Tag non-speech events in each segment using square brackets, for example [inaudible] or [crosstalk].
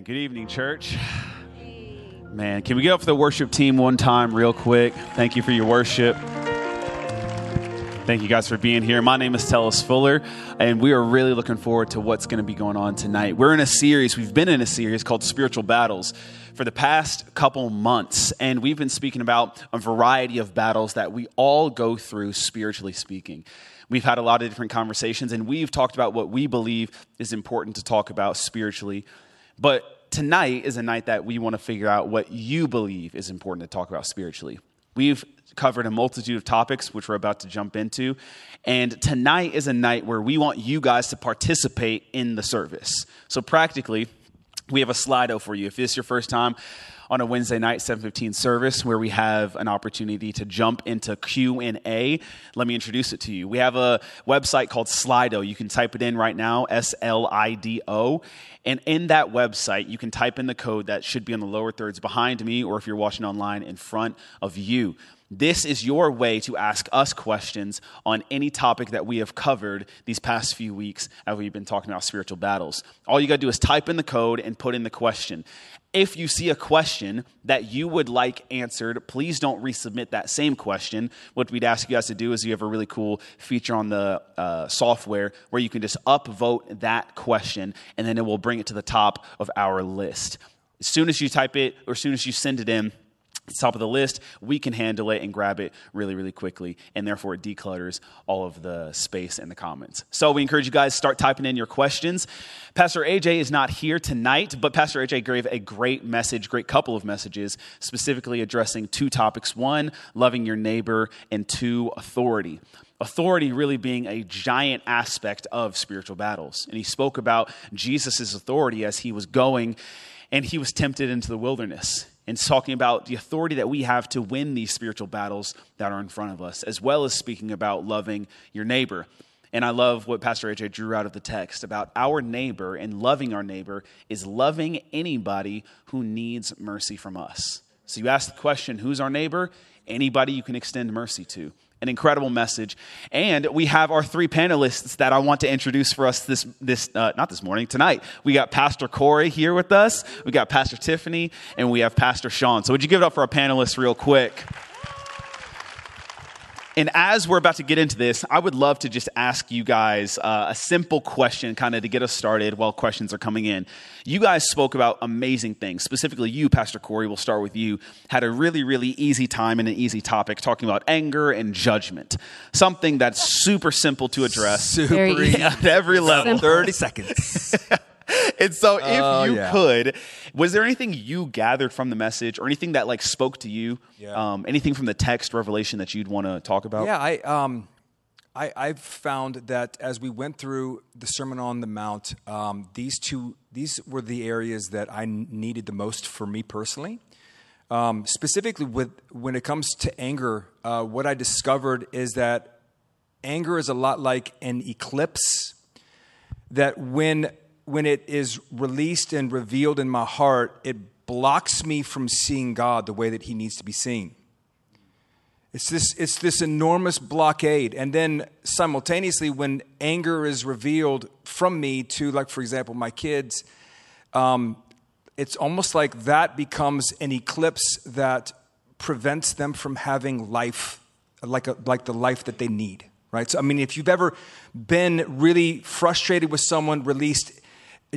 Man, good evening, church. Man, can we get up for the worship team one time, real quick? Thank you for your worship. Thank you guys for being here. My name is Tellis Fuller, and we are really looking forward to what's going to be going on tonight. We're in a series, we've been in a series called Spiritual Battles for the past couple months, and we've been speaking about a variety of battles that we all go through, spiritually speaking. We've had a lot of different conversations, and we've talked about what we believe is important to talk about spiritually. But tonight is a night that we want to figure out what you believe is important to talk about spiritually. We've covered a multitude of topics, which we're about to jump into. And tonight is a night where we want you guys to participate in the service. So, practically, we have a Slido for you. If this is your first time on a Wednesday night 7:15 service where we have an opportunity to jump into Q&A, let me introduce it to you. We have a website called Slido. You can type it in right now, S L I D O, and in that website you can type in the code that should be on the lower thirds behind me or if you're watching online in front of you. This is your way to ask us questions on any topic that we have covered these past few weeks as we've been talking about spiritual battles. All you got to do is type in the code and put in the question. If you see a question that you would like answered, please don't resubmit that same question. What we'd ask you guys to do is you have a really cool feature on the uh, software where you can just upvote that question and then it will bring it to the top of our list. As soon as you type it or as soon as you send it in, top of the list, we can handle it and grab it really, really quickly, and therefore it declutters all of the space in the comments. So we encourage you guys start typing in your questions. Pastor AJ is not here tonight, but Pastor AJ gave a great message, great couple of messages, specifically addressing two topics: one, loving your neighbor, and two, authority authority really being a giant aspect of spiritual battles. And he spoke about Jesus' authority as he was going and he was tempted into the wilderness and talking about the authority that we have to win these spiritual battles that are in front of us, as well as speaking about loving your neighbor. And I love what Pastor AJ drew out of the text about our neighbor and loving our neighbor is loving anybody who needs mercy from us. So you ask the question who's our neighbor? Anybody you can extend mercy to an incredible message. And we have our three panelists that I want to introduce for us this, this uh, not this morning, tonight. We got Pastor Corey here with us, we got Pastor Tiffany, and we have Pastor Sean. So would you give it up for our panelists real quick? And as we're about to get into this, I would love to just ask you guys uh, a simple question, kind of to get us started while questions are coming in. You guys spoke about amazing things. Specifically, you, Pastor Corey, we'll start with you, had a really, really easy time and an easy topic talking about anger and judgment. Something that's super simple to address. Super easy. [laughs] At every level. 30 seconds. [laughs] and so if Oh, you yeah. could was there anything you gathered from the message or anything that like spoke to you Yeah. um, anything from the text revelation that you'd want to talk about yeah, I, um, I, I've found that as we went through the Sermon on the Mount, um, these two, these were the areas that I needed the most for me personally. Um, specifically, with when it comes to anger, uh, what I discovered is that anger is a lot like an eclipse. That when when it is released and revealed in my heart, it blocks me from seeing God the way that He needs to be seen. It's this, it's this enormous blockade. And then simultaneously, when anger is revealed from me to, like, for example, my kids, um, it's almost like that becomes an eclipse that prevents them from having life, like, a, like the life that they need, right? So, I mean, if you've ever been really frustrated with someone, released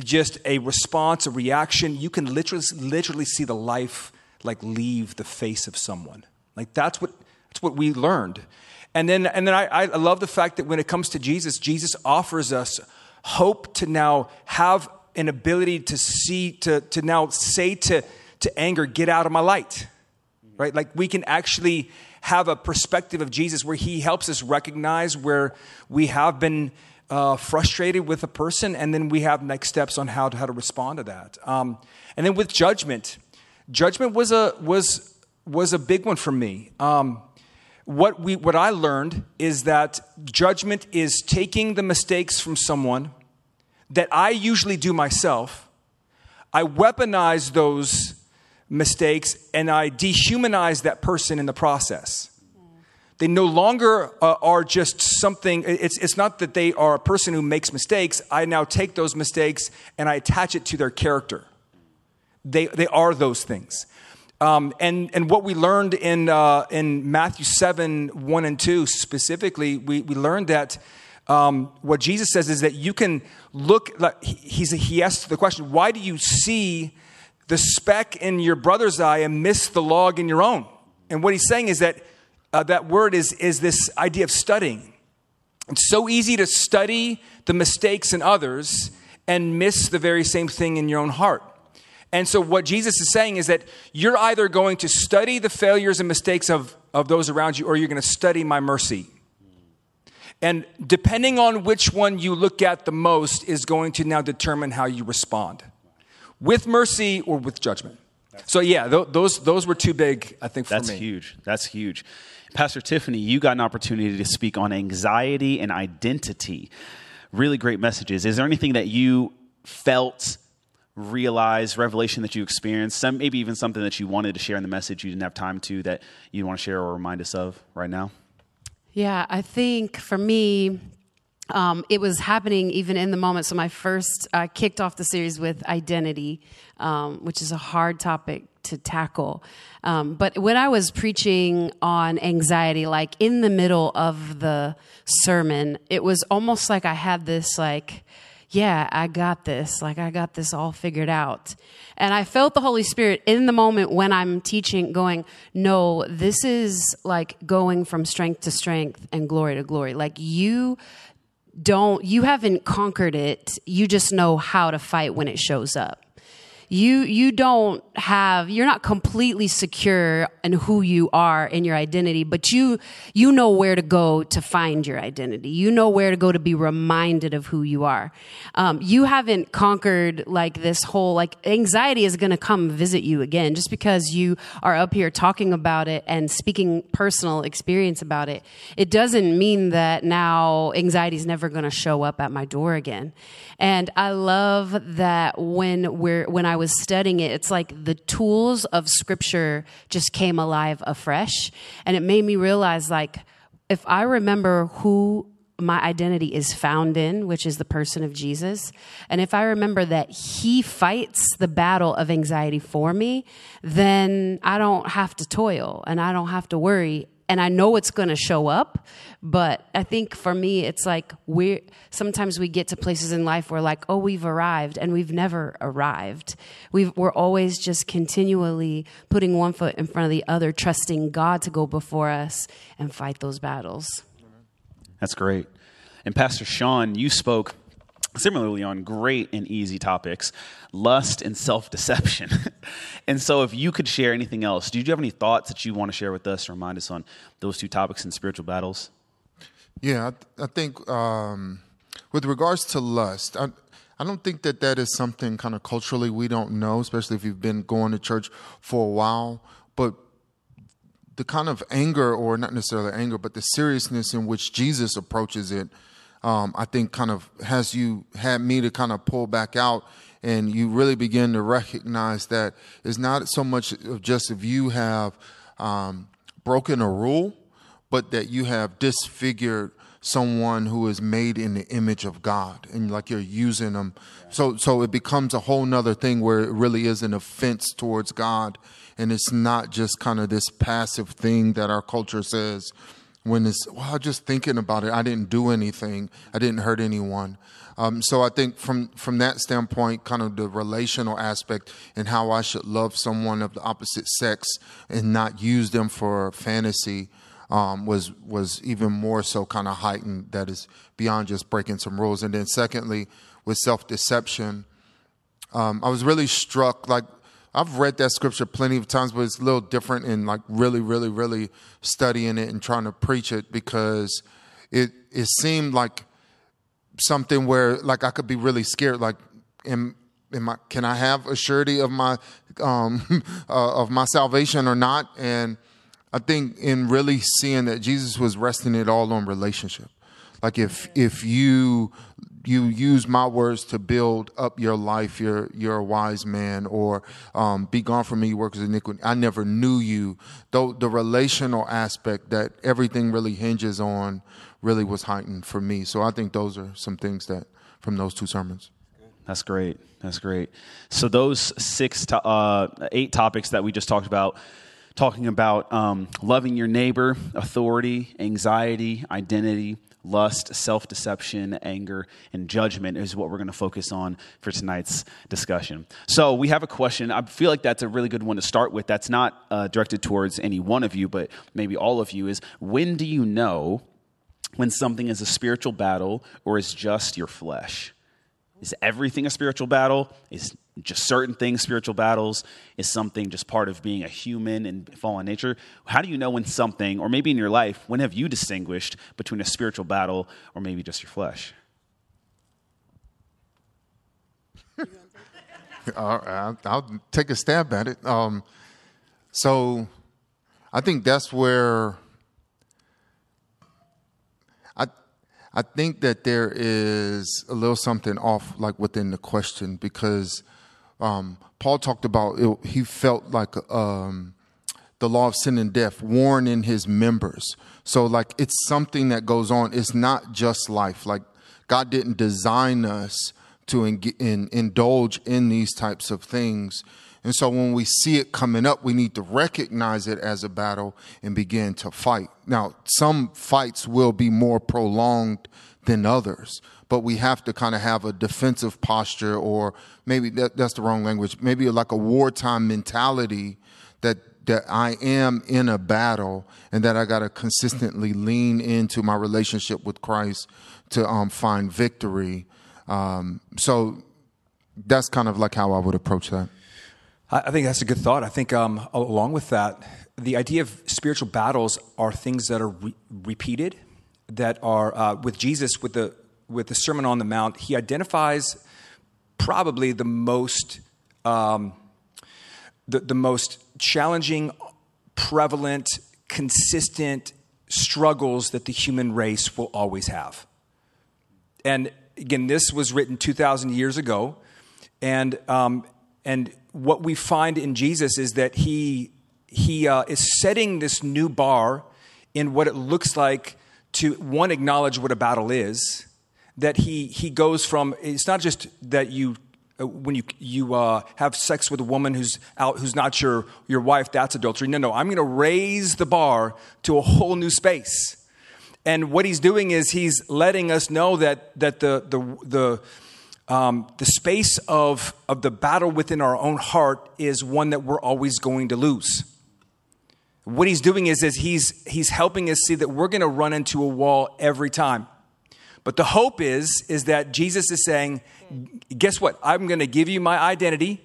just a response, a reaction, you can literally, literally see the life like leave the face of someone. Like that's what that's what we learned. And then and then I, I love the fact that when it comes to Jesus, Jesus offers us hope to now have an ability to see, to to now say to to anger, get out of my light. Right? Like we can actually have a perspective of Jesus where he helps us recognize where we have been uh, frustrated with a person, and then we have next steps on how to, how to respond to that. Um, and then with judgment, judgment was a was was a big one for me. Um, what we what I learned is that judgment is taking the mistakes from someone that I usually do myself. I weaponize those mistakes and I dehumanize that person in the process. They no longer uh, are just something, it's, it's not that they are a person who makes mistakes. I now take those mistakes and I attach it to their character. they, they are those things. Um, and, and what we learned in, uh, in Matthew 7 1 and 2 specifically, we, we learned that um, what Jesus says is that you can look, like, he's, he asked the question, why do you see the speck in your brother's eye and miss the log in your own? And what he's saying is that uh, that word is, is this idea of studying. It's so easy to study the mistakes in others and miss the very same thing in your own heart. And so, what Jesus is saying is that you're either going to study the failures and mistakes of, of those around you, or you're going to study my mercy. And depending on which one you look at the most, is going to now determine how you respond with mercy or with judgment. So, yeah, th- those, those were too big, I think, for That's me. huge. That's huge. Pastor Tiffany, you got an opportunity to speak on anxiety and identity. Really great messages. Is there anything that you felt, realized, revelation that you experienced, some, maybe even something that you wanted to share in the message you didn't have time to that you want to share or remind us of right now? Yeah, I think for me, um, it was happening even in the moment. So my first, I kicked off the series with identity, um, which is a hard topic to tackle. Um, but when I was preaching on anxiety, like in the middle of the sermon, it was almost like I had this like, yeah, I got this. Like I got this all figured out. And I felt the Holy Spirit in the moment when I'm teaching going, no, this is like going from strength to strength and glory to glory. Like you don't, you haven't conquered it. You just know how to fight when it shows up you you don't have you're not completely secure in who you are in your identity but you you know where to go to find your identity. You know where to go to be reminded of who you are. Um, you haven't conquered like this whole like anxiety is going to come visit you again just because you are up here talking about it and speaking personal experience about it. It doesn't mean that now anxiety is never going to show up at my door again. And i love that when we're when i I was studying it, it's like the tools of scripture just came alive afresh. And it made me realize, like, if I remember who my identity is found in, which is the person of Jesus. And if I remember that he fights the battle of anxiety for me, then I don't have to toil and I don't have to worry and I know it's going to show up, but I think for me, it's like we sometimes we get to places in life where like, oh, we've arrived, and we've never arrived. we we're always just continually putting one foot in front of the other, trusting God to go before us and fight those battles. That's great. And Pastor Sean, you spoke similarly on great and easy topics lust and self-deception. [laughs] And so if you could share anything else do you have any thoughts that you want to share with us or remind us on those two topics in spiritual battles? Yeah i, I think um, with regards to lust I, I don't think that that is something kind of culturally we don't know especially if you've been going to church for a while. But the kind of anger or not necessarily anger but the seriousness in which jesus approaches it um, I think kind of has you had me to kind of pull back out and you really begin to recognize that it's not so much of just if you have um, broken a rule, but that you have disfigured someone who is made in the image of God and like you're using them. So, so it becomes a whole nother thing where it really is an offense towards God. And it's not just kind of this passive thing that our culture says, when it's well just thinking about it. I didn't do anything. I didn't hurt anyone. Um, so i think from from that standpoint kind of the relational aspect and how i should love someone of the opposite sex and not use them for fantasy um, was was even more so kind of heightened. That is beyond just breaking some rules. And then secondly with self-deception um, i was really struck like I've read that scripture plenty of times, but it's a little different in like really, really, really studying it and trying to preach it because it it seemed like something where like I could be really scared. Like, am, am I, can I have a surety of my um, [laughs] uh, of my salvation or not? And I think in really seeing that Jesus was resting it all on relationship. Like if if you you use my words to build up your life. You're you're a wise man, or um, be gone from me, you workers of iniquity. I never knew you. Though the relational aspect that everything really hinges on really was heightened for me. So I think those are some things that from those two sermons. That's great. That's great. So those six, to, uh, eight topics that we just talked about, talking about um, loving your neighbor, authority, anxiety, identity, lust, self deception, anger, and judgment is what we're going to focus on for tonight's discussion. So, we have a question. I feel like that's a really good one to start with. That's not uh, directed towards any one of you, but maybe all of you is when do you know when something is a spiritual battle or is just your flesh? Is everything a spiritual battle? Is just certain things spiritual battles? Is something just part of being a human and fallen nature? How do you know when something, or maybe in your life, when have you distinguished between a spiritual battle or maybe just your flesh? [laughs] I'll, I'll, take a stab at it. Um, so I think that's where I think that there is a little something off, like within the question, because um, Paul talked about it, he felt like um, the law of sin and death worn in his members. So, like, it's something that goes on. It's not just life. Like, God didn't design us to in, in, indulge in these types of things. And so when we see it coming up, we need to recognize it as a battle and begin to fight. Now, some fights will be more prolonged than others, but we have to kind of have a defensive posture or maybe that, that's the wrong language, maybe like a wartime mentality that that I am in a battle and that I got to consistently lean into my relationship with Christ to um, find victory. Um, so that's kind of like how I would approach that. I think that's a good thought. I think um, along with that, the idea of spiritual battles are things that are re- repeated, that are uh, with Jesus with the with the Sermon on the Mount. He identifies probably the most um, the, the most challenging, prevalent, consistent struggles that the human race will always have. And again, this was written two thousand years ago, and um, and what we find in Jesus is that he, he uh, is setting this new bar in what it looks like to, one, acknowledge what a battle is. That he, he goes from, it's not just that you uh, when you you uh, have sex with a woman who's out who's not your your wife that's adultery no no i'm going to raise the bar to a whole new space and what he's doing is he's letting us know that that the the the um, the space of, of the battle within our own heart is one that we're always going to lose. What he's doing is, is he's, he's helping us see that we're going to run into a wall every time. But the hope is, is that Jesus is saying, guess what? I'm going to give you my identity,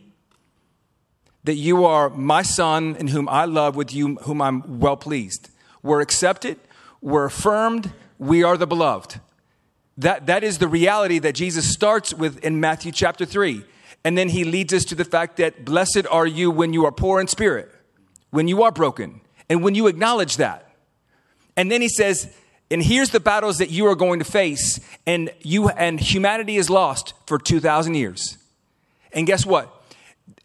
that you are my son in whom I love, with you whom I'm well pleased. We're accepted, we're affirmed, we are the beloved. That, that is the reality that Jesus starts with in Matthew chapter 3. And then he leads us to the fact that blessed are you when you are poor in spirit, when you are broken, and when you acknowledge that. And then he says, and here's the battles that you are going to face, and you and humanity is lost for 2,000 years. And guess what?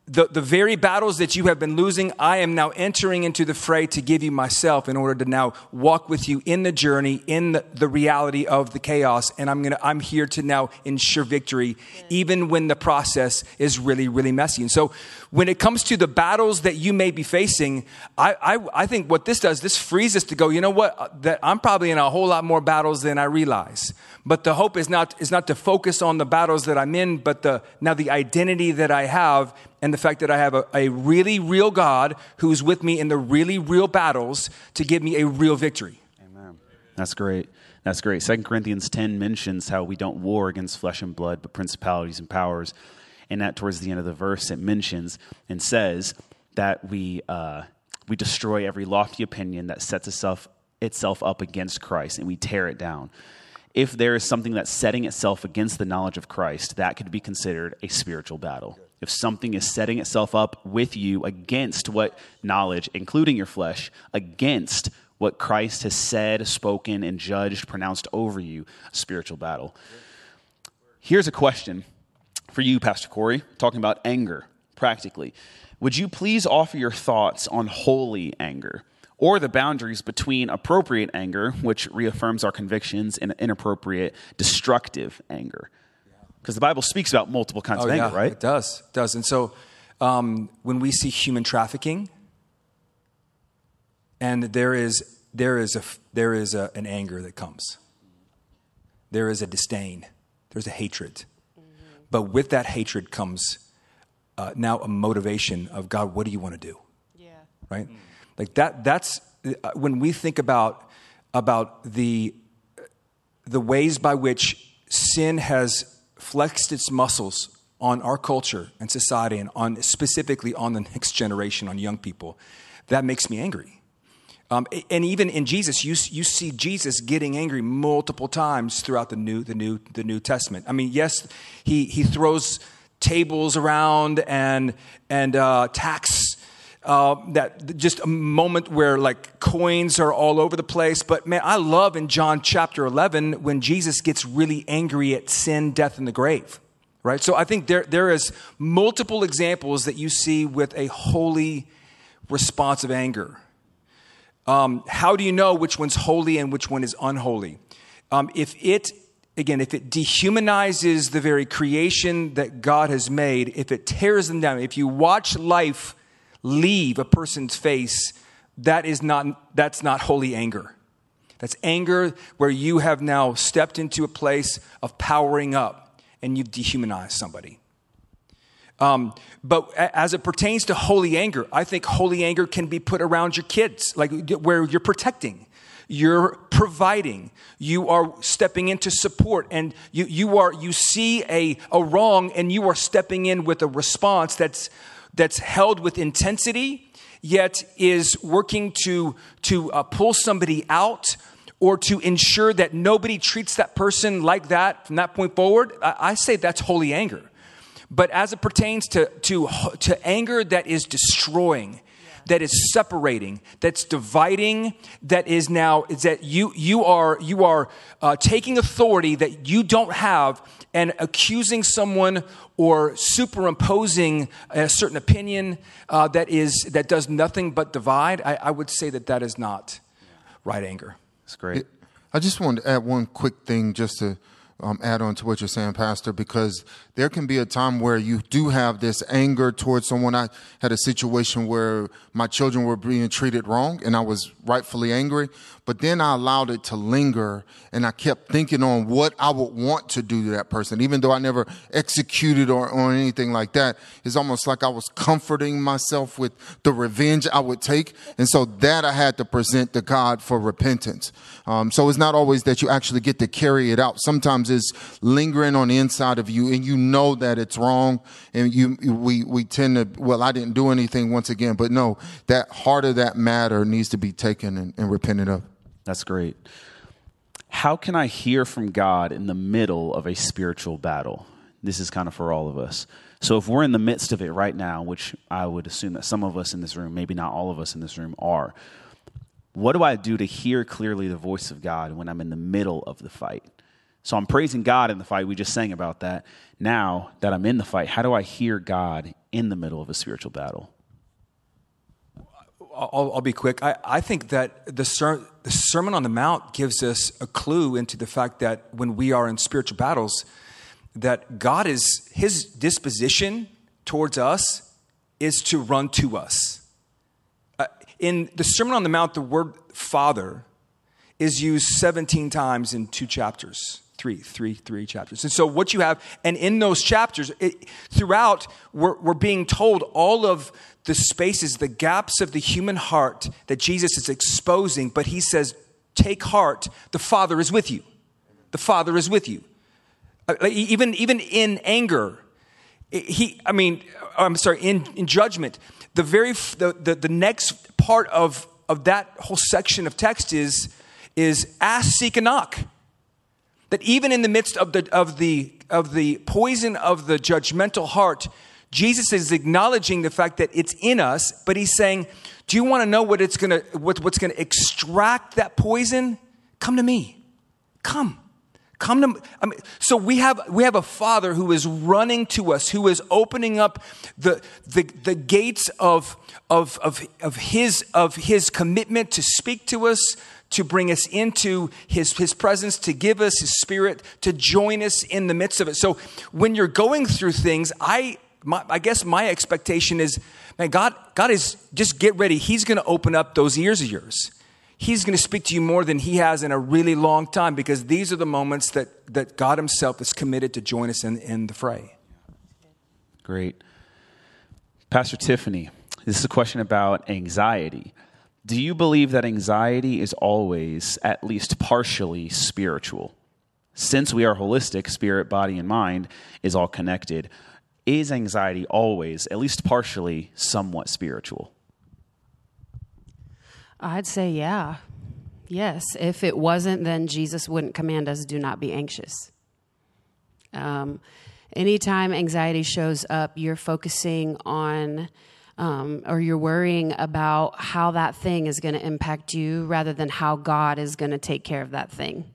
The, the very battles that you have been losing, I am now entering into the fray to give you myself in order to now walk with you in the journey, in the, the reality of the chaos. And I'm gonna, I'm here to now ensure victory, even when the process is really, really messy. And so when it comes to the battles that you may be facing, I, I, I think what this does, this frees us to go, you know what, uh, that I'm probably in a whole lot more battles than I realize. But the hope is not, is not to focus on the battles that I'm in, but the, now the identity that I have and the fact that I have a, a really real God who's with me in the really real battles to give me a real victory. Amen. That's great. That's great. Second Corinthians 10 mentions how we don't war against flesh and blood, but principalities and powers. And that towards the end of the verse, it mentions and says that we, uh, we destroy every lofty opinion that sets itself, itself up against Christ and we tear it down if there is something that's setting itself against the knowledge of Christ, that could be considered a spiritual battle. If something is setting itself up with you against what knowledge, including your flesh, against what Christ has said, spoken, and judged, pronounced over you, a spiritual battle. Here's a question for you, Pastor Corey, talking about anger practically. Would you please offer your thoughts on holy anger? or the boundaries between appropriate anger, which reaffirms our convictions, and inappropriate, destructive anger. Because the Bible speaks about multiple kinds Oh, of anger, yeah, right? It does. It does. And so um, when we see human trafficking, and there is, there is, a, there is a, an anger that comes, there is a disdain, there's a hatred. But with that hatred comes uh, now a motivation of God, what do you want to do? Yeah. right? Like that. That's uh, when we think about about the the ways by which sin has flexed its muscles on our culture and society, and on specifically on the next generation, on young people. That makes me angry. Um, and even in Jesus, you, you see Jesus getting angry multiple times throughout the new, the new, the New Testament. I mean, yes, he, he throws tables around and, and uh, tax uh, that just a moment where like coins are all over the place. But man, I love in John chapter 11 when Jesus gets really angry at sin, death, and the grave. Right? So I think there, there is multiple examples that you see with a holy response of anger. Um, how do you know which one's holy and which one is unholy? Um, if it, again, if it dehumanizes the very creation that God has made, if it tears them down, if you watch life leave a person's face, that is not, that's not holy anger. That's anger where you have now stepped into a place of powering up and you've dehumanized somebody. Um, but as it pertains to holy anger, I think holy anger can be put around your kids, like where you're protecting, you're providing, you are stepping in to support, and you, you are you see a, a wrong and you are stepping in with a response that's that's held with intensity, yet is working to to uh, pull somebody out or to ensure that nobody treats that person like that from that point forward. I, I say that's holy anger. But as it pertains to, to, to anger that is destroying, that is separating, that's dividing, that is now is that you you are you are uh, taking authority that you don't have and accusing someone or superimposing a certain opinion uh, that is that does nothing but divide. I, I would say that that is not right anger. That's great. I just wanted to add one quick thing just to um, add on to what you're saying, Pastor, because there can be a time where you do have this anger towards someone. I had a situation where my children were being treated wrong and I was rightfully angry, but then I allowed it to linger and I kept thinking on what I would want to do to that person, even though I never executed or, or anything like that. It's almost like I was comforting myself with the revenge I would take. And so that I had to present to God for repentance. Um, so it's not always that you actually get to carry it out. Sometimes it's lingering on the inside of you and you know that it's wrong. And you, we, we tend to, well, I didn't do anything once again, but no, that heart of that matter needs to be taken and, and repented of. That's great. How can I hear from God in the middle of a spiritual battle? This is kind of for all of us. So, if we're in the midst of it right now, which I would assume that some of us in this room, maybe not all of us in this room, are, what do I do to hear clearly the voice of God when I'm in the middle of the fight? So, I'm praising God in the fight. We just sang about that. Now that I'm in the fight, how do I hear God in the middle of a spiritual battle? I'll, I'll, be quick. I, I think that the, ser- the Sermon on the Mount gives us a clue into the fact that when we are in spiritual battles, that God is, his disposition towards us is to run to us. Uh, in the Sermon on the Mount, the word Father is used 17 times in two chapters three, three, three chapters. And so what you have, and in those chapters, it, throughout, we're, we're being told all of the spaces, the gaps of the human heart that Jesus is exposing, but he says, take heart, the Father is with you. The Father is with you. Uh, even, even in anger, he, I mean, I'm sorry, in, in judgment, the very, the, the, the next part of, of that whole section of text is, is ask, seek, and knock that even in the midst of the, of the, of the poison of the judgmental heart, Jesus is acknowledging the fact that it's in us, but he's saying, Do you want to know what it's gonna, what, what's going to extract that poison? Come to me. Come. Come to I mean, so we have we have a father who is running to us, who is opening up the the, the gates of, of, of, of his of his commitment to speak to us, to bring us into his, his presence, to give us his spirit, to join us in the midst of it. So when you're going through things, I, my, I guess my expectation is, man, God, God is just get ready. He's going to open up those ears of yours. He's going to speak to you more than he has in a really long time because these are the moments that, that God himself is committed to join us in, in the fray. Great. Pastor Tiffany, this is a question about anxiety. Do you believe that anxiety is always, at least partially, spiritual? Since we are holistic, spirit, body, and mind is all connected, is anxiety always, at least partially, somewhat spiritual? I'd say, yeah. Yes. If it wasn't, then Jesus wouldn't command us, do not be anxious. Um, anytime anxiety shows up, you're focusing on um, or you're worrying about how that thing is going to impact you rather than how God is going to take care of that thing.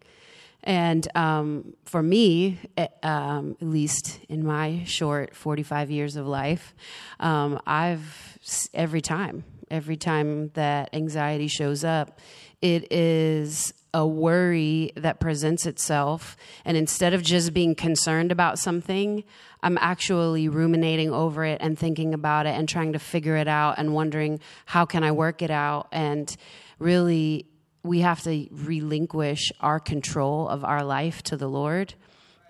And um, for me, eh, um, at least in my short 45 years of life, um, I've every time, every time that anxiety shows up, it is a worry that presents itself. And instead of just being concerned about something, I'm actually ruminating over it and thinking about it and trying to figure it out and wondering how can I work it out. And really, we have to relinquish our control of our life to the Lord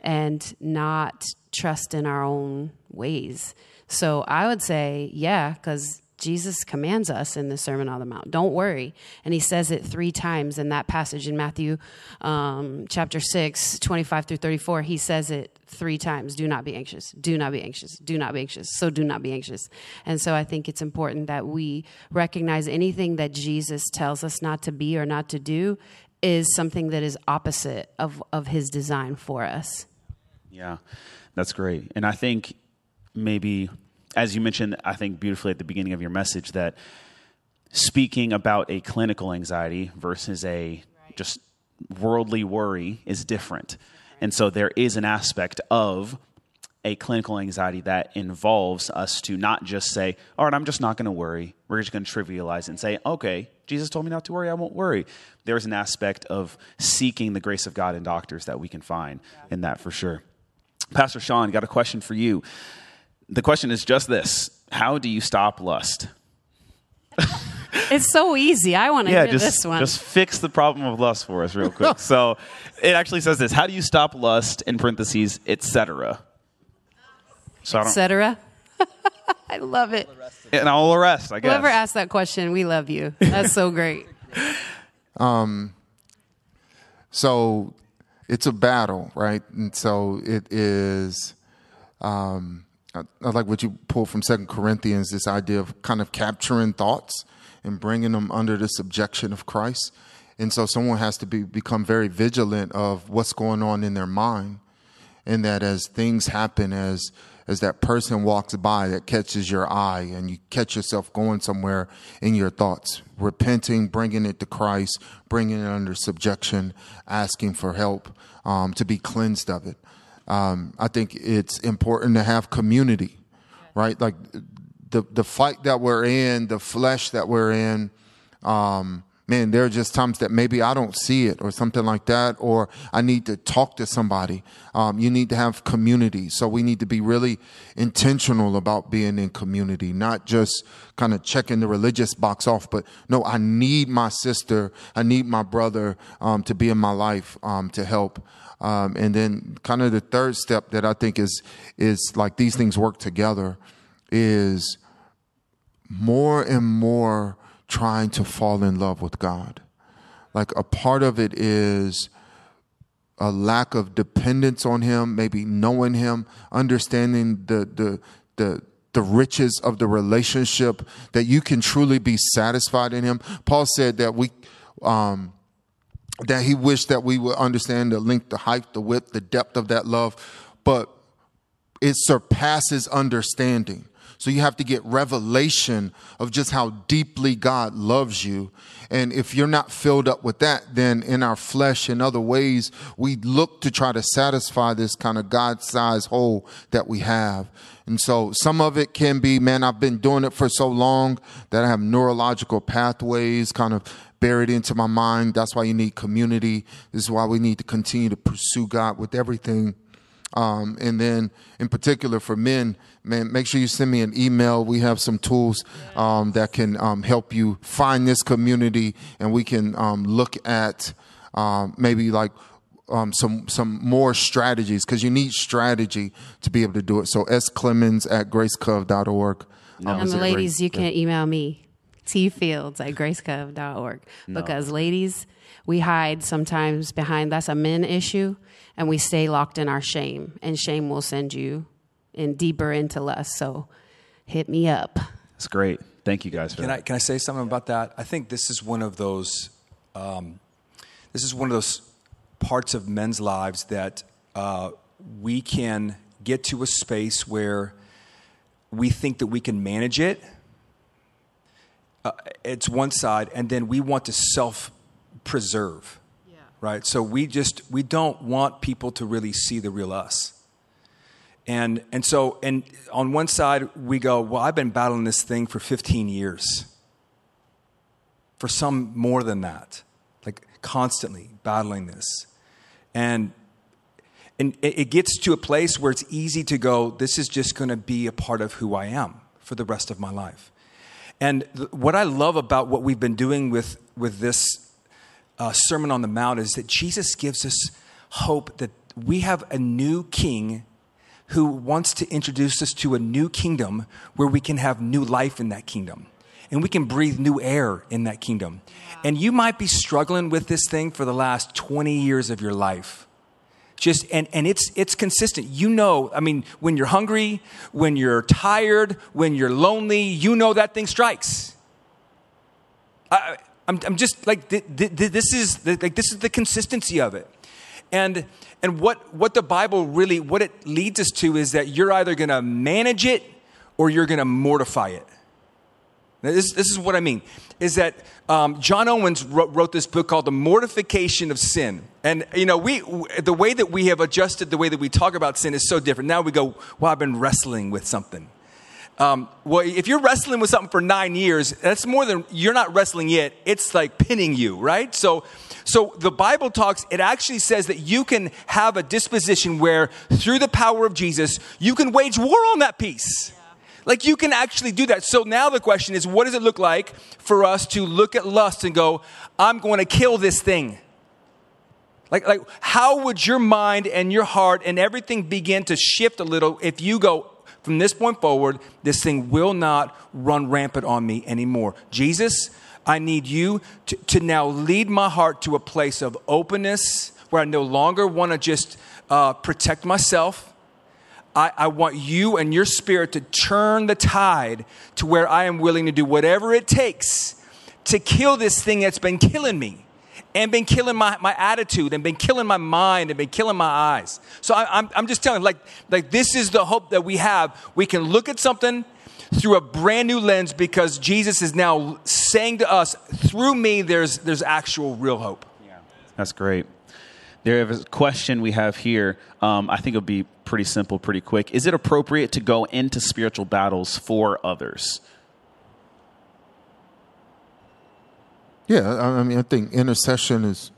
and not trust in our own ways. So I would say, yeah, because Jesus commands us in the Sermon on the Mount. Don't worry. And he says it three times in that passage in Matthew um, chapter 6, 25 through 34. He says it three times do not be anxious, do not be anxious, do not be anxious. So do not be anxious. And so I think it's important that we recognize anything that Jesus tells us not to be or not to do is something that is opposite of, of his design for us. Yeah, that's great. And I think maybe as you mentioned, I think beautifully at the beginning of your message, that speaking about a clinical anxiety versus a just worldly worry is different. And so there is an aspect of a clinical anxiety that involves us to not just say, all right, I'm just not going to worry. We're just going to trivialize and say, okay, Jesus told me not to worry, I won't worry. There's an aspect of seeking the grace of God in doctors that we can find in that for sure. Pastor Sean, got a question for you the question is just this How do you stop lust? [laughs] it's so easy. I want to yeah, hear just, this one. Just fix the problem of lust for us real quick. so it actually says this How do you stop lust, in parentheses, etc.? So etc. [laughs] I love it. And all the rest, I guess. Whoever asked that question, we love you. [laughs] That's so great. um, so it's a battle, right? And so it is. Um, I, I like what you pulled from Second Corinthians, this idea of kind of capturing thoughts and bringing them under the subjection of Christ. And so someone has to be become very vigilant of what's going on in their mind. And that as things happen, as as that person walks by that catches your eye and you catch yourself going somewhere in your thoughts, repenting, bringing it to Christ, bringing it under subjection, asking for help um, to be cleansed of it. Um, I think it's important to have community, right? Like the the fight that we're in, the flesh that we're in. Um, man, there are just times that maybe I don't see it or something like that, or I need to talk to somebody. Um, you need to have community. So we need to be really intentional about being in community, not just kind of checking the religious box off, but no, I need my sister, I need my brother um, to be in my life um, to help. Um, and then kind of the third step that I think is is like these things work together is more and more trying to fall in love with God. Like a part of it is a lack of dependence on him, maybe knowing him, understanding the the the the riches of the relationship that you can truly be satisfied in him. Paul said that we um, that he wished that we would understand the length, the height, the width, the depth of that love, but it surpasses understanding. So you have to get revelation of just how deeply God loves you. And if you're not filled up with that, then in our flesh and other ways, we look to try to satisfy this kind of God sized hole that we have. And so some of it can be, man, I've been doing it for so long that I have neurological pathways kind of buried into my mind. That's why you need community. This is why we need to continue to pursue God with everything. Um, and then, in particular, for men, man, make sure you send me an email. We have some tools um, that can um, help you find this community, and we can um, look at um, maybe like um, some some more strategies because you need strategy to be able to do it. So S Clemens at gracecove.org. Um, And the ladies, Grace? you can email me, tfields at gracecove.org. Because ladies, we hide sometimes behind that's a men issue and we stay locked in our shame. And shame will send you in deeper into lust. So hit me up. That's great. Thank you guys for Can that. I can I say something about that? I think this is one of those. Um, this is one of those parts of men's lives that uh, we can get to a space where we think that we can manage it. Uh, it's one side, and then we want to self preserve, right? So we just we don't want people to really see the real us. And, and so, and on one side, we go, well, I've been battling this thing for 15 years. For some more than that, like constantly battling this. And, and it gets to a place where it's easy to go, this is just going to be a part of who I am for the rest of my life. And th- what I love about what we've been doing with, with this uh, Sermon on the Mount is that Jesus gives us hope that we have a new king who wants to introduce us to a new kingdom where we can have new life in that kingdom and we can breathe new air in that kingdom. And you might be struggling with this thing for the last 20 years of your life. Just and, and it's it's consistent. You know, I mean, when you're hungry, when you're tired, when you're lonely, you know that thing strikes. I, I'm, I'm just like th- th- th- this is the, like this is the consistency of it, and and what what the Bible really what it leads us to is that you're either going to manage it or you're going to mortify it. Now, this, this is what I mean is that um, John Owens wrote, wrote this book called The Mortification of Sin. And, you know, we, the way that we have adjusted the way that we talk about sin is so different. Now we go, well, I've been wrestling with something. Um, well, if you're wrestling with something for nine years, that's more than you're not wrestling yet. It's like pinning you, right? So, so the Bible talks. It actually says that you can have a disposition where, through the power of Jesus, you can wage war on that piece. Like you can actually do that. So now the question is, what does it look like for us to look at lust and go, "I'm going to kill this thing"? Like, like, how would your mind and your heart and everything begin to shift a little if you go, from this point forward, this thing will not run rampant on me anymore? Jesus, I need you to, to now lead my heart to a place of openness where I no longer want to just uh, protect myself. I, I want you and your spirit to turn the tide to where I am willing to do whatever it takes to kill this thing that's been killing me and been killing my, my attitude and been killing my mind and been killing my eyes. So I, I'm, I'm just telling, like, like this is the hope that we have. We can look at something through a brand new lens because Jesus is now saying to us, through me, there's, there's actual real hope. Yeah. That's great. There is a question we have here. Um, I think it'll be pretty simple, pretty quick. Is it appropriate to go into spiritual battles for others? Yeah, I I mean, I think intercession is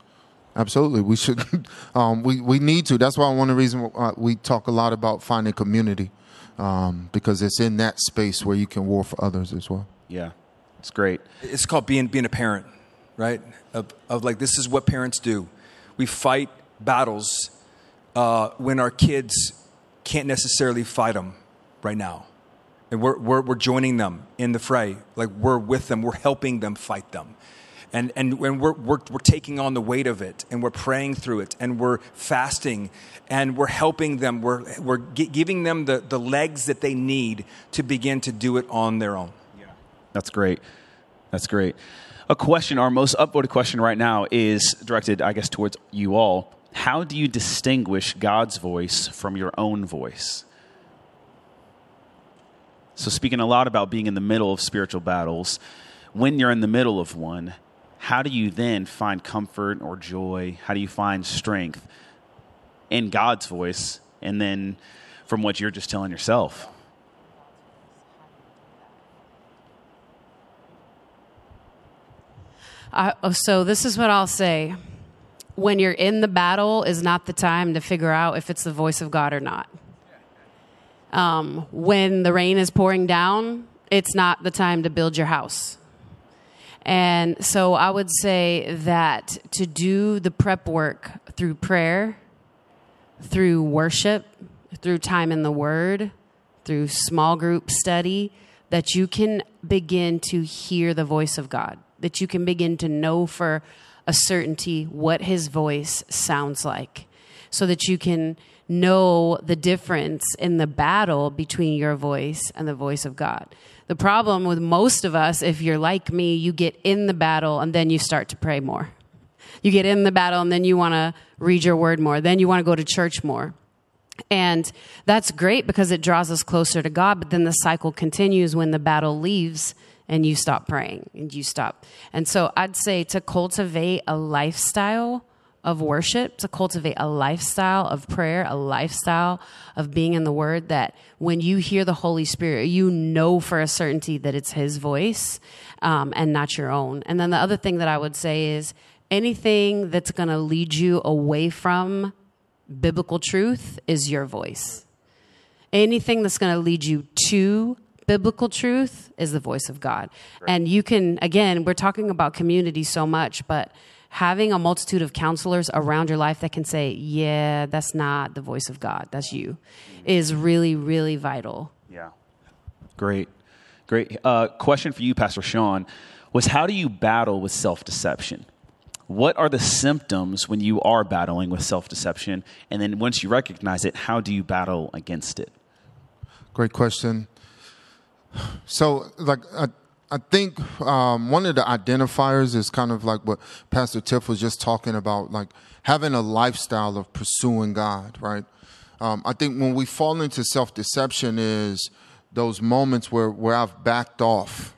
absolutely. We should, [laughs] um, we we need to. That's why one of the reasons uh, we talk a lot about finding community, um, because it's in that space where you can war for others as well. Yeah, it's great. It's called being, being a parent, right? Of, of like, this is what parents do. We fight battles uh, when our kids can't necessarily fight them right now. And we're, we're, we're joining them in the fray. Like, we're with them, we're helping them fight them. And, and when we're, we're, we're taking on the weight of it, and we're praying through it, and we're fasting, and we're helping them, we're, we're gi- giving them the, the legs that they need to begin to do it on their own. Yeah. That's great. That's great. A question, our most upvoted question right now is directed, I guess, towards you all. How do you distinguish God's voice from your own voice? So, speaking a lot about being in the middle of spiritual battles, when you're in the middle of one, how do you then find comfort or joy? How do you find strength in God's voice and then from what you're just telling yourself? Oh, so this is what I'll say. When you're in the battle is not the time to figure out if it's the voice of God or not. Um, when the rain is pouring down, it's not the time to build your house. And so I would say that to do the prep work through prayer, through worship, through time in the Word, through small group study, that you can begin to hear the voice of God, that you can begin to know for a certainty what His voice sounds like, so that you can know the difference in the battle between your voice and the voice of God. The problem with most of us, if you're like me, you get in the battle and then you start to pray more. You get in the battle and then you want to read your word more. Then you want to go to church more. And that's great because it draws us closer to God, but then the cycle continues when the battle leaves and you stop praying and you stop. And so I'd say to cultivate a lifestyle of worship, to cultivate a lifestyle of prayer, a lifestyle of being in the Word, that when you hear the Holy Spirit, you know for a certainty that it's His voice um, and not your own. And then the other thing that I would say is anything that's going to lead you away from biblical truth is your voice. Anything that's going to lead you to biblical truth is the voice of God. Right. And you can, again, we're talking about community so much, but having a multitude of counselors around your life that can say, yeah, that's not the voice of God, that's you, is really, really vital. Yeah. Great. Great. Uh, question for you, Pastor Sean, was how do you battle with self deception? What are the symptoms when you are battling with self deception? And then once you recognize it, how do you battle against it? Great question. So, like, I, I think um, one of the identifiers is kind of like what Pastor Tiff was just talking about, like having a lifestyle of pursuing God, right? Um, I think when we fall into self deception is those moments where, where I've backed off.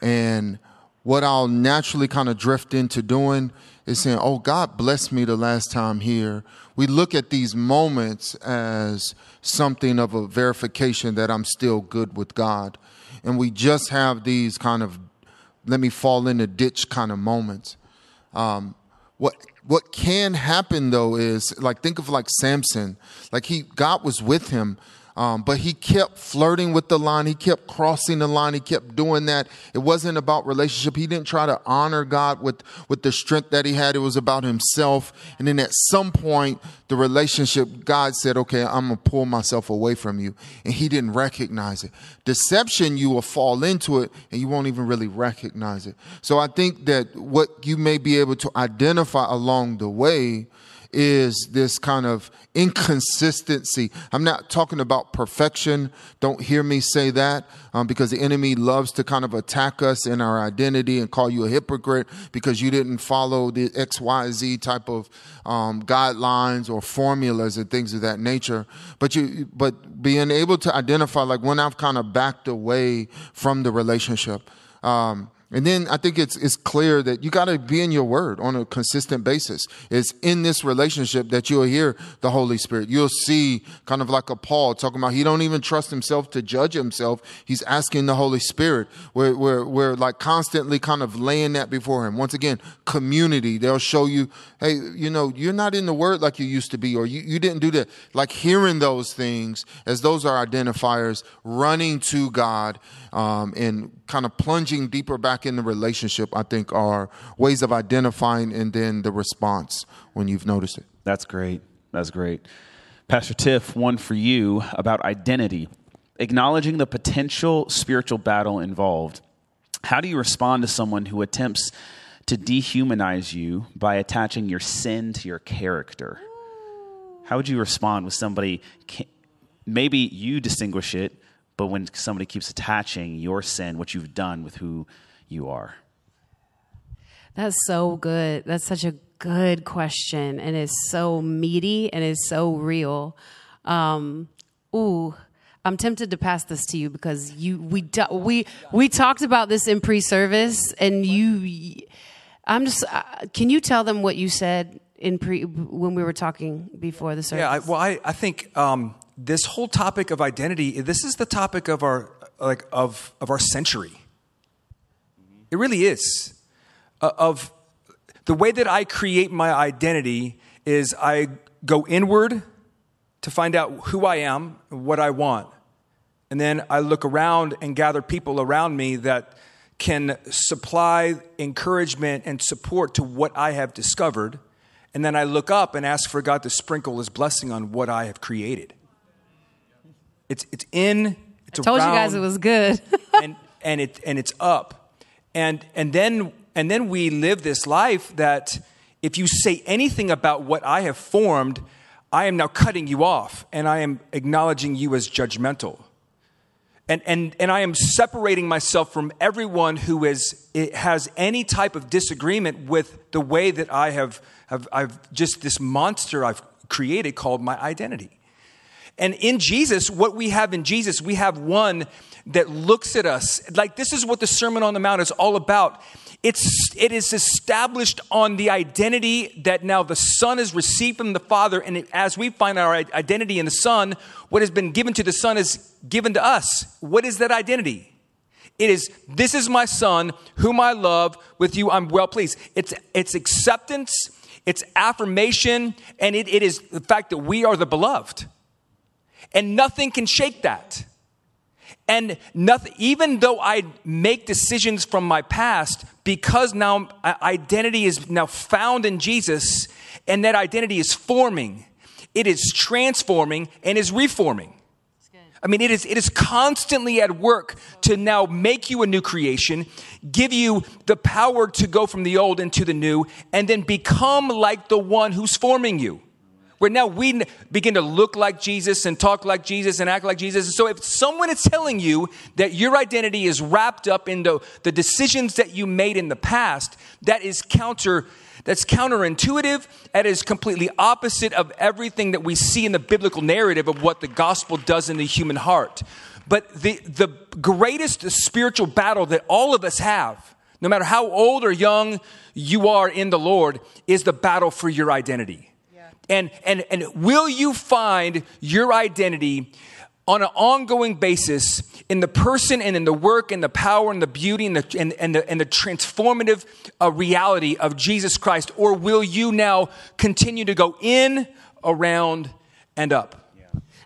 And what I'll naturally kind of drift into doing is saying, Oh, God blessed me the last time here. We look at these moments as something of a verification that I'm still good with God and we just have these kind of let me fall in the ditch kind of moments. Um, what what can happen though is like think of like Samson, like he God was with him, um, but he kept flirting with the line. He kept crossing the line. He kept doing that. It wasn't about relationship. He didn't try to honor God with, with the strength that he had. It was about himself. And then at some point, the relationship, God said, okay, I'm going to pull myself away from you. And he didn't recognize it. Deception, you will fall into it and you won't even really recognize it. So I think that what you may be able to identify along the way is this kind of inconsistency. I'm not talking about perfection. Don't hear me say that um, because the enemy loves to kind of attack us in our identity and call you a hypocrite because you didn't follow the XYZ type of um, guidelines or formulas and things of that nature. But you, but being able to identify like when I've kind of backed away from the relationship. Um, and then I think it's, it's clear that you got to be in your word on a consistent basis. It's in this relationship that you'll hear the Holy Spirit. You'll see kind of like a Paul talking about he don't even trust himself to judge himself. He's asking the Holy Spirit. We're, we're, we're like constantly kind of laying that before him. Once again, community. They'll show you, hey, you know, you're not in the word like you used to be, or you, you didn't do that. Like hearing those things as those are identifiers, running to God um, and kind of plunging deeper back in the relationship, I think, are ways of identifying and then the response when you've noticed it. That's great. That's great. Pastor Tiff, one for you about identity. Acknowledging the potential spiritual battle involved. How do you respond to someone who attempts to dehumanize you by attaching your sin to your character? How would you respond with somebody? Maybe you distinguish it, but when somebody keeps attaching your sin, what you've done with who you are? That's so good. That's such a good question, and it's so meaty and it's so real. Um, ooh, I'm tempted to pass this to you because you we we we talked about this in pre-service, and you. I'm just. Uh, can you tell them what you said in pre when we were talking before the service? Yeah. I, well, I I think um, this whole topic of identity, this is the topic of our like of of our century. It really is. uh, of the way that I create my identity is I go inward to find out who I am, what I want. And then I look around and gather people around me that can supply encouragement and support to what I have discovered. And then I look up and ask for God to sprinkle his blessing on what I have created. It's, it's in, it's I told around, you guys it was good. [laughs] and, and, it, and it's up. And, and, then, and then we live this life that if you say anything about what I have formed, I am now cutting you off and I am acknowledging you as judgmental. And, and, and I am separating myself from everyone who is, has any type of disagreement with the way that I have, have I've just this monster I've created called my identity. And in Jesus, what we have in Jesus, we have one that looks at us like this is what the Sermon on the Mount is all about. It's, it is established on the identity that now the Son has received from the Father. And as we find our identity in the Son, what has been given to the Son is given to us. What is that identity? It is, this is my Son, whom I love, with you I'm well pleased. It's, it's acceptance, it's affirmation, and it, it is the fact that we are the beloved. And nothing can shake that. And nothing, even though I make decisions from my past, because now identity is now found in Jesus, and that identity is forming, it is transforming and is reforming. I mean, it is, it is constantly at work to now make you a new creation, give you the power to go from the old into the new, and then become like the one who's forming you where now we begin to look like Jesus and talk like Jesus and act like Jesus. And So if someone is telling you that your identity is wrapped up in the, decisions that you made in the past, that is counter that's counterintuitive that is completely opposite of everything that we see in the biblical narrative of what the gospel does in the human heart. But the, the greatest spiritual battle that all of us have, no matter how old or young you are in the Lord, is the battle for your identity. And, and, and will you find your identity on an ongoing basis in the person and in the work and the power and the beauty and the, and, and the, and the transformative uh, reality of Jesus Christ? Or will you now continue to go in, around, and up?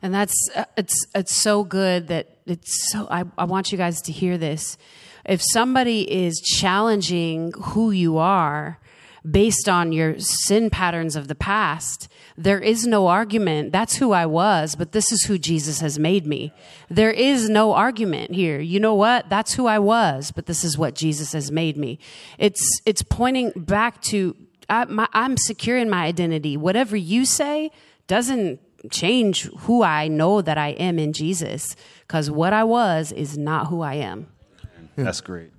And that's uh, it's it's so good that it's so I, I want you guys to hear this. If somebody is challenging who you are, based on your sin patterns of the past, there is no argument. That's who I was, but this is who Jesus has made me. There is no argument here. You know what? That's who I was, but this is what Jesus has made me. It's, it's pointing back to, I, my, I'm secure in my identity. Whatever you say doesn't change who I know that I am in Jesus, because what I was is not who I am. That's great.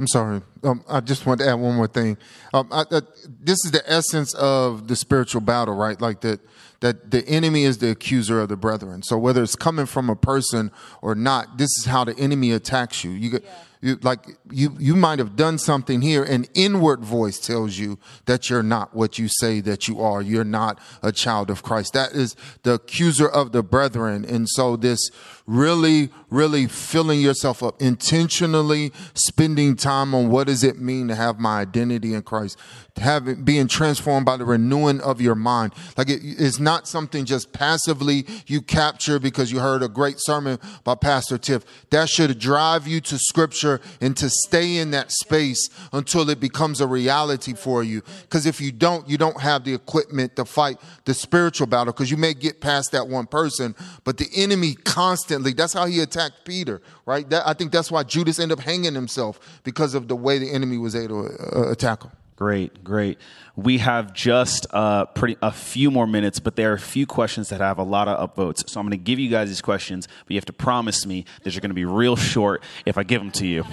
I'm sorry. Um, I just want to add one more thing. Um, I, this is the essence of the spiritual battle, right? Like that, that the enemy is the accuser of the brethren. So whether it's coming from a person or not, this is how the enemy attacks you. You yeah you, like you, you might have done something here. An inward voice tells you that you're not what you say that you are. You're not a child of Christ. That is the accuser of the brethren. And so this really, really filling yourself up, intentionally spending time on what does it mean to have my identity in Christ, having being transformed by the renewing of your mind. Like it is not something just passively you capture because you heard a great sermon by Pastor Tiff. That should drive you to scripture and to stay in that space until it becomes a reality for you. Because if you don't, you don't have the equipment to fight the spiritual battle because you may get past that one person, but the enemy constantly, that's how he attacked Peter, right? That, I think that's why Judas ended up hanging himself because of the way the enemy was able to uh, attack him. Great, great. We have just uh, pretty a few more minutes, but there are a few questions that have a lot of upvotes. So I'm going to give you guys these questions, but you have to promise me that you're going to be real short if I give them to you.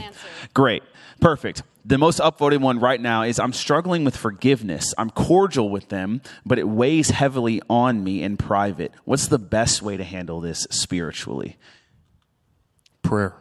Great, perfect. The most upvoted one right now is I'm struggling with forgiveness. I'm cordial with them, but it weighs heavily on me in private. What's the best way to handle this spiritually? Prayer.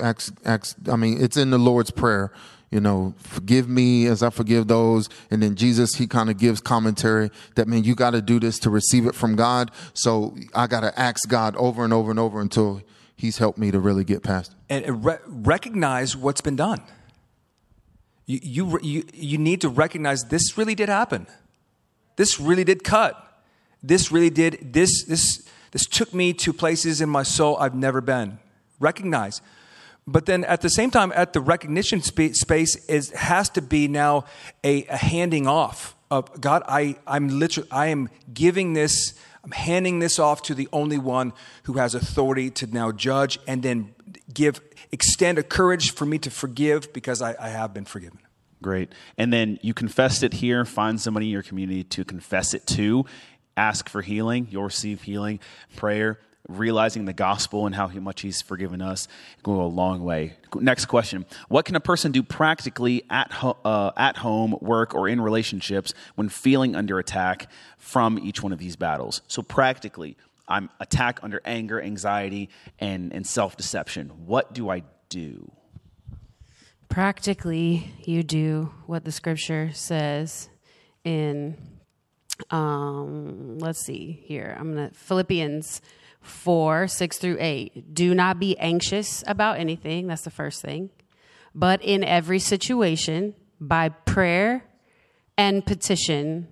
Acts, Acts, I mean, it's in the Lord's Prayer you know, forgive me as I forgive those. And then Jesus, he kind of gives commentary that, man, you got to do this to receive it from God. So I got to ask God over and over and over until he's helped me to really get past it. And uh, re- recognize what's been done. You, you, you, you need to recognize this really did happen. This really did cut. This really did, this, this, this took me to places in my soul I've never been. Recognize. But then at the same time, at the recognition sp- space, is has to be now a, a handing off of God. I, I'm literally, I am giving this, I'm handing this off to the only one who has authority to now judge and then give, extend a courage for me to forgive because I, I have been forgiven. Great. And then you confessed it here, find somebody in your community to confess it to, ask for healing, you'll receive healing, prayer, realizing the gospel and how much he's forgiven us go a long way. Next question. What can a person do practically at, ho- uh, at home, work, or in relationships when feeling under attack from each one of these battles? So practically, I'm attacked under anger, anxiety, and, and self-deception. What do I do? Practically, you do what the scripture says in, um, let's see here. I'm to, Philippians 4 6 through 8. Do not be anxious about anything. That's the first thing. But in every situation, by prayer and petition,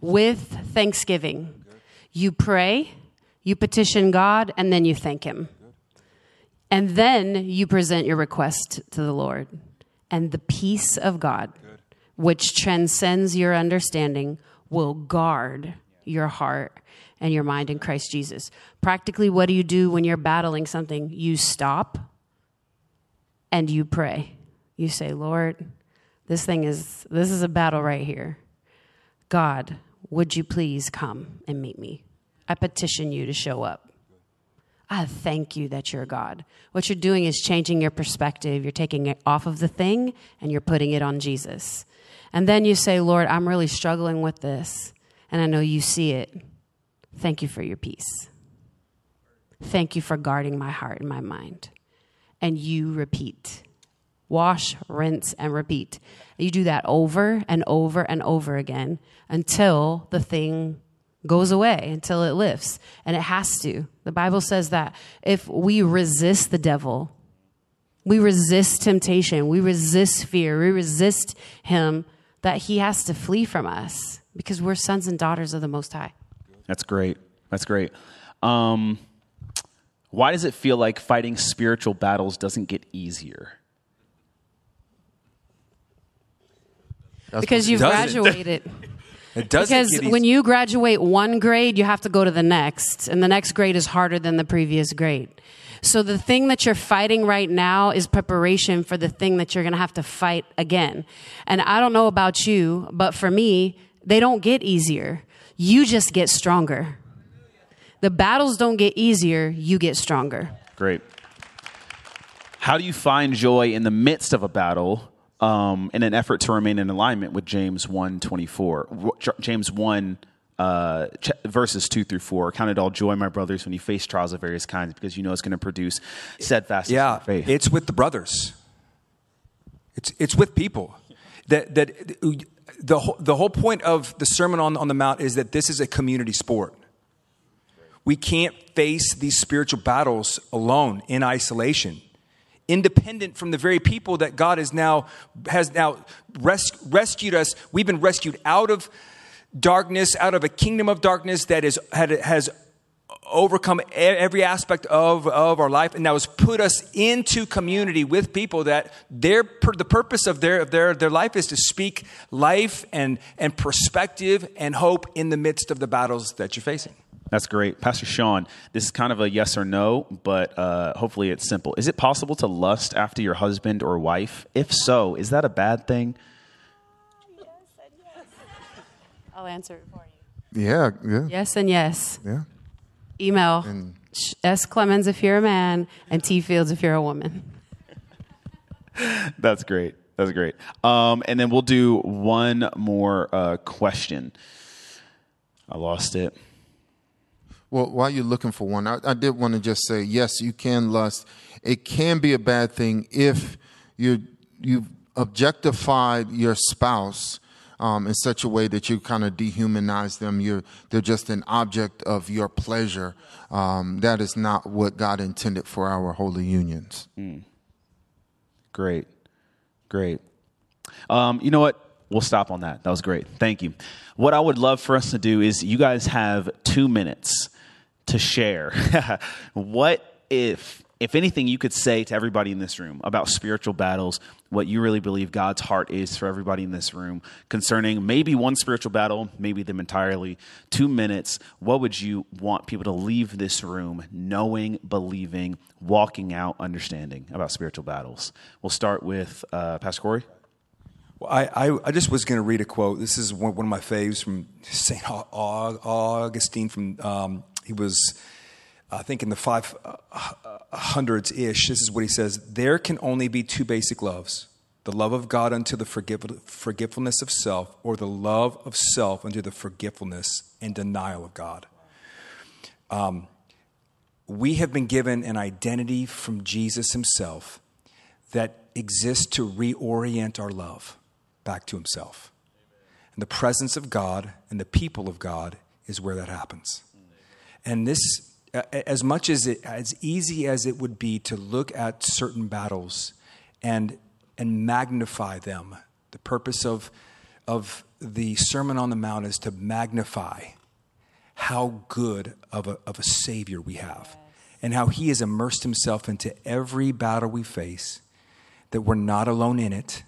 with thanksgiving, you pray, you petition God, and then you thank Him. And then you present your request to the Lord and the peace of God, which transcends your understanding, will guard your heart and your mind in Christ Jesus. Practically, what do you do when you're battling something? You stop and you pray. You say, Lord, this thing is, this is a battle right here. God, would you please come and meet me? I petition you to show up. I thank you that you're God. What you're doing is changing your perspective. You're taking it off of the thing and you're putting it on Jesus. And then you say, Lord, I'm really struggling with this, and I know you see it. Thank you for your peace. Thank you for guarding my heart and my mind. And you repeat. Wash, rinse, and repeat. You do that over and over and over again until the thing goes away until it lifts. And it has to. The Bible says that if we resist the devil, we resist temptation, we resist fear, we resist him, that he has to flee from us because we're sons and daughters of the Most High. That's great. That's great. Um, why does it feel like fighting spiritual battles doesn't get easier? because you've graduated. [laughs] It does get easier. because when you graduate one grade, you have to go to the next, and the next grade is harder than the previous grade. So the thing that you're fighting right now is preparation for the thing that you're going to have to fight again. And I don't know about you, but for me, they don't get easier. You just get stronger. The battles don't get easier, you get stronger. Great. How do you find joy in the midst of a battle um, in an effort to remain in alignment with James 1 24. James 1 uh, ch- verses 2 through 4. Count it all joy, my brothers, when you face trials of various kinds, because you know it's going to produce steadfast yeah, faith. It's with the brothers, it's, it's with people. That, that the, whole, the whole point of the Sermon on, on the Mount is that this is a community sport. We can't face these spiritual battles alone in isolation independent from the very people that God has now has now res- rescued us. We've been rescued out of darkness, out of a kingdom of darkness that is had, has overcome every aspect of, of our life and that has put us into community with people that their the purpose of their, of their, their life is to speak life and, and perspective and hope in the midst of the battles that you're facing that's great. Pastor Sean, this is kind of a yes or no, but uh, hopefully it's simple. Is it possible to lust after your husband or wife? If so, is that a bad thing? Yes and yes. I'll answer it for you. Yeah, yeah. Yes and yes. Yeah. Email and, S. Clemens if you're a man, and T. Fields if you're a woman. [laughs] That's great. That's great. Um, and then we'll do one more uh, question. I lost it. Well, while you're looking for one, I, I did want to just say yes, you can lust. It can be a bad thing if you you've objectified your spouse um, in such a way that you kind of dehumanize them. You're they're just an object of your pleasure. Um, that is not what God intended for our holy unions. Mm. Great, great. Um, you know what? We'll stop on that. That was great. Thank you. What I would love for us to do is you guys have two minutes to share. [laughs] what if if anything, you could say to everybody in this room about spiritual battles, what you really believe God's heart is for everybody in this room concerning maybe one spiritual battle, maybe them entirely. Two minutes. What would you want people to leave this room knowing, believing, walking out, understanding about spiritual battles? We'll start with uh, Pastor Corey. Well, I, I, I, just was going to read a quote. This is one, one of my faves from St. Augustine. From um, He was I think in the 500s ish, this is what he says there can only be two basic loves the love of God unto the forgetfulness of self, or the love of self unto the forgetfulness and denial of God. Um, we have been given an identity from Jesus himself that exists to reorient our love back to himself. And the presence of God and the people of God is where that happens. And this Uh, as much as it, as easy as it would be to look at certain battles and and magnify them, the purpose of of the Sermon on the Mount is to magnify how good of a, of a Savior we have and how He has immersed Himself into every battle we face, that we're not alone in it,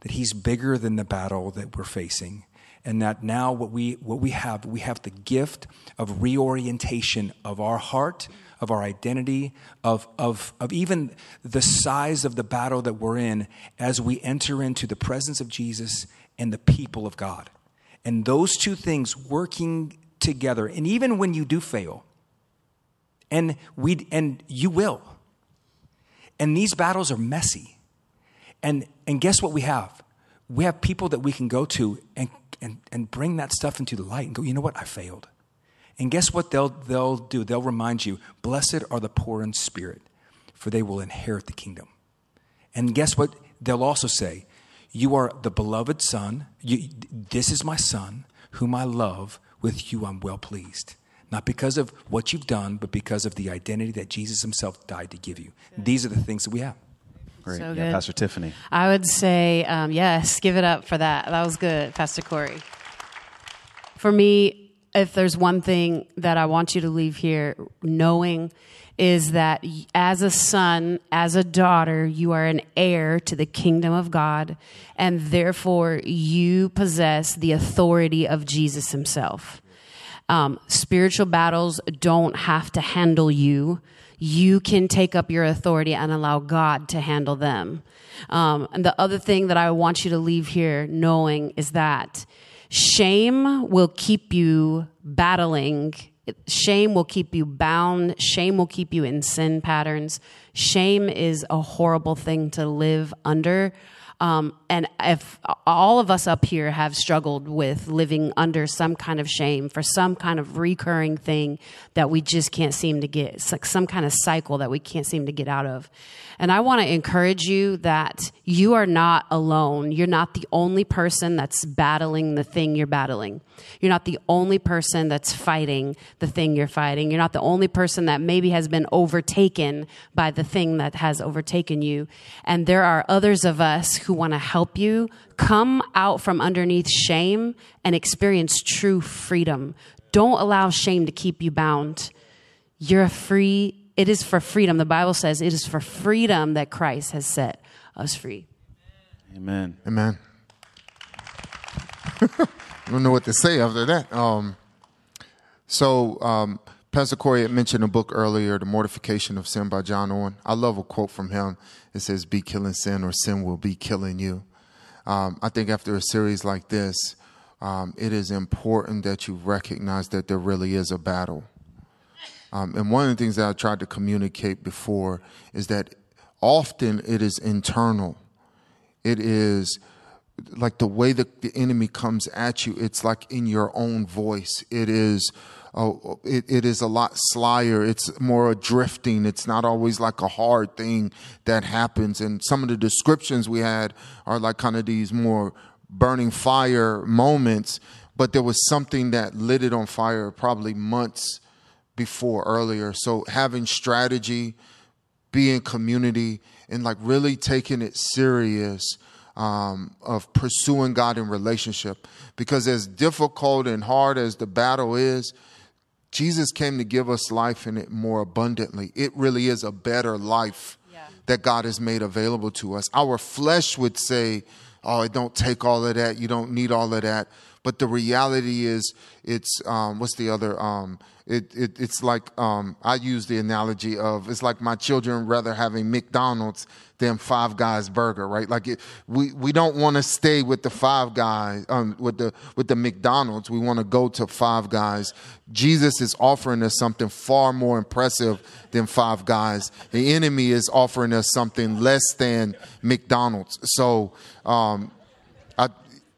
that He's bigger than the battle that we're facing, and that now what we what we have we have the gift of reorientation of our heart of our identity of of of even the size of the battle that we're in as we enter into the presence of Jesus and the people of God. And those two things working together and even when you do fail and we and you will. And these battles are messy. And and guess what we have? We have people that we can go to and and, and bring that stuff into the light and go, you know what? I failed. And guess what they'll, they'll do? They'll remind you, blessed are the poor in spirit, for they will inherit the kingdom. And guess what? They'll also say, You are the beloved Son. You, this is my Son, whom I love. With you I'm well pleased. Not because of what you've done, but because of the identity that Jesus himself died to give you. These are the things that we have. Great. So yeah, Pastor Tiffany. I would say um, yes, give it up for that. That was good, Pastor Corey. For me, if there's one thing that I want you to leave here knowing is that as a son, as a daughter, you are an heir to the kingdom of God, and therefore you possess the authority of Jesus himself. Um, spiritual battles don't have to handle you you can take up your authority and allow God to handle them. Um, and the other thing that I want you to leave here knowing is that shame will keep you battling. Shame will keep you bound. Shame will keep you in sin patterns. Shame is a horrible thing to live under. Um, and if all of us up here have struggled with living under some kind of shame for some kind of recurring thing that we just can't seem to get, it's like some kind of cycle that we can't seem to get out of. And I want to encourage you that you are not alone. You're not the only person that's battling the thing you're battling. You're not the only person that's fighting the thing you're fighting. You're not the only person that maybe has been overtaken by the thing that has overtaken you. And there are others of us who want to help you come out from underneath shame and experience true freedom. Don't allow shame to keep you bound. You're a free it is for freedom. The Bible says it is for freedom that Christ has set us free. Amen. Amen. [laughs] I don't know what to say after that. Um, so, um, Pastor Corey had mentioned a book earlier, The Mortification of Sin by John Owen. I love a quote from him. It says, Be killing sin, or sin will be killing you. Um, I think after a series like this, um, it is important that you recognize that there really is a battle. Um, and one of the things that I tried to communicate before is that often it is internal. It is like the way that the enemy comes at you. It's like in your own voice. It is. Uh, it, it is a lot slyer. It's more a drifting. It's not always like a hard thing that happens. And some of the descriptions we had are like kind of these more burning fire moments. But there was something that lit it on fire probably months before earlier. So having strategy, being community, and like really taking it serious um, of pursuing God in relationship. Because as difficult and hard as the battle is, Jesus came to give us life in it more abundantly. It really is a better life that God has made available to us. Our flesh would say, "Oh, it don't take all of that. You don't need all of that." But the reality is, it's um, what's the other? Um, it, it it's like um, I use the analogy of it's like my children rather having McDonald's than Five Guys burger, right? Like it, we we don't want to stay with the Five Guys um, with the with the McDonald's. We want to go to Five Guys. Jesus is offering us something far more impressive than Five Guys. The enemy is offering us something less than McDonald's. So um,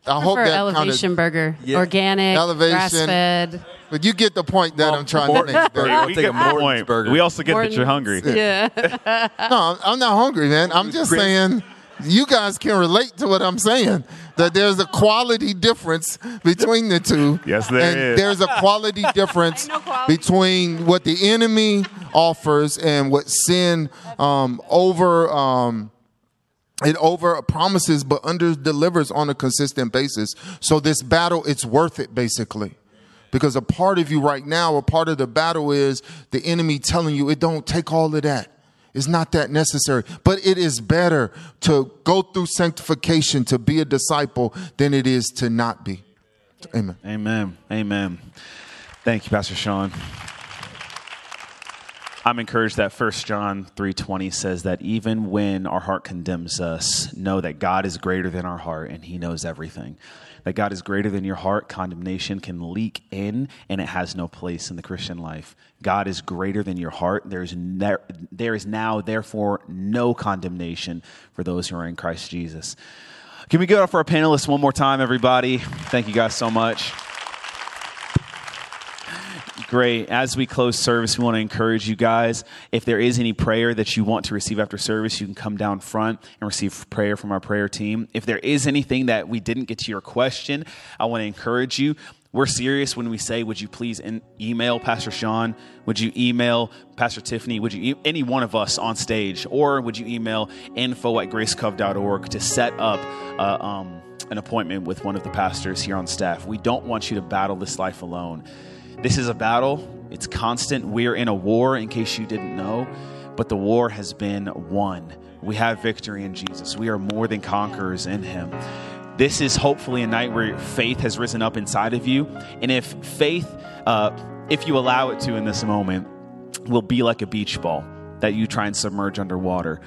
I I hope that elevation kind of. burger, Yeah. organic, Elevation. grass fed. But you get the point that I'm trying to make. burger. there. I'll we take get a the Morton's point. burger. We also get that you're hungry. Yeah. [laughs] [laughs] No, I'm- I'm not hungry, man. I'm just saying you guys can relate to what I'm saying. That there's a quality difference between the two. Yes, there and is. There's a quality [laughs] difference no quality. between what the enemy offers and what sin um, over. Um, it over promises but under delivers on a consistent basis. So this battle, it's worth it basically. Because a part of you right now, a part of the battle is the enemy telling you it don't take all of that. It's not that necessary. But it is better to go through sanctification to be a disciple than it is to not be. Amen. Amen. Amen. Thank you, Pastor Sean. I'm encouraged that 1 John 3:20 says that even when our heart condemns us, know that God is greater than our heart and he knows everything. That God is greater than your heart, condemnation can leak in and it has no place in the Christian life. God is greater than your heart. There's ne- there is now therefore no condemnation for those who are in Christ Jesus. Can we go up for our panelists one more time, everybody? Thank you guys so much. Great. As we close service, we want to encourage you guys. If there is any prayer that you want to receive after service, you can come down front and receive prayer from our prayer team. If there is anything that we didn't get to your question, I want to encourage you. We're serious when we say, would you please email Pastor Sean? Would you email Pastor Tiffany? Would you, e- any one of us on stage? Or would you email info at gracecove.org to set up uh, um, an appointment with one of the pastors here on staff? We don't want you to battle this life alone. This is a battle. It's constant. We're in a war, in case you didn't know, but the war has been won. We have victory in Jesus. We are more than conquerors in Him. This is hopefully a night where faith has risen up inside of you. And if faith, uh, if you allow it to in this moment, will be like a beach ball that you try and submerge underwater.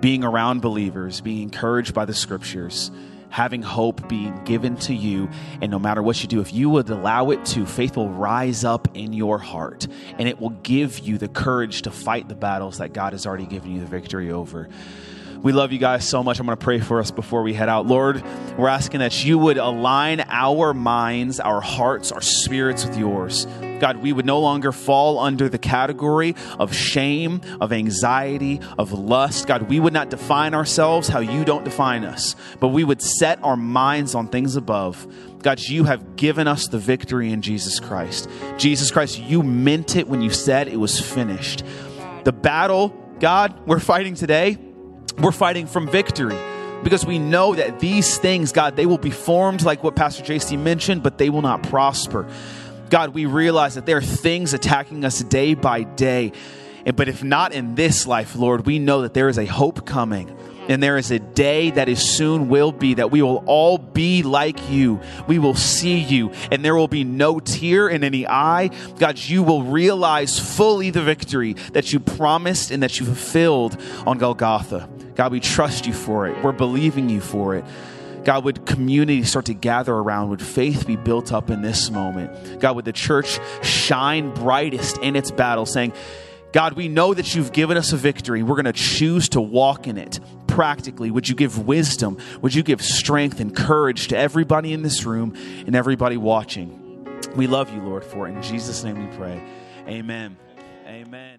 Being around believers, being encouraged by the scriptures, having hope being given to you. And no matter what you do, if you would allow it to, faith will rise up in your heart and it will give you the courage to fight the battles that God has already given you the victory over. We love you guys so much. I'm going to pray for us before we head out. Lord, we're asking that you would align our minds, our hearts, our spirits with yours. God, we would no longer fall under the category of shame, of anxiety, of lust. God, we would not define ourselves how you don't define us, but we would set our minds on things above. God, you have given us the victory in Jesus Christ. Jesus Christ, you meant it when you said it was finished. The battle, God, we're fighting today, we're fighting from victory because we know that these things, God, they will be formed like what Pastor JC mentioned, but they will not prosper. God, we realize that there are things attacking us day by day. And- But if not in this life, Lord, we know that there is a hope coming. And there is a day that is soon will be that we will all be like you. We will see you, and there will be no tear in any eye. God, you will realize fully the victory that you promised and that you fulfilled on Golgotha. God, we trust you for it. We're believing you for it. God, would community start to gather around? Would faith be built up in this moment? God, would the church shine brightest in its battle, saying, God, we know that you've given us a victory. We're going to choose to walk in it practically. Would you give wisdom? Would you give strength and courage to everybody in this room and everybody watching? We love you, Lord, for it. In Jesus' name we pray. Amen. Amen.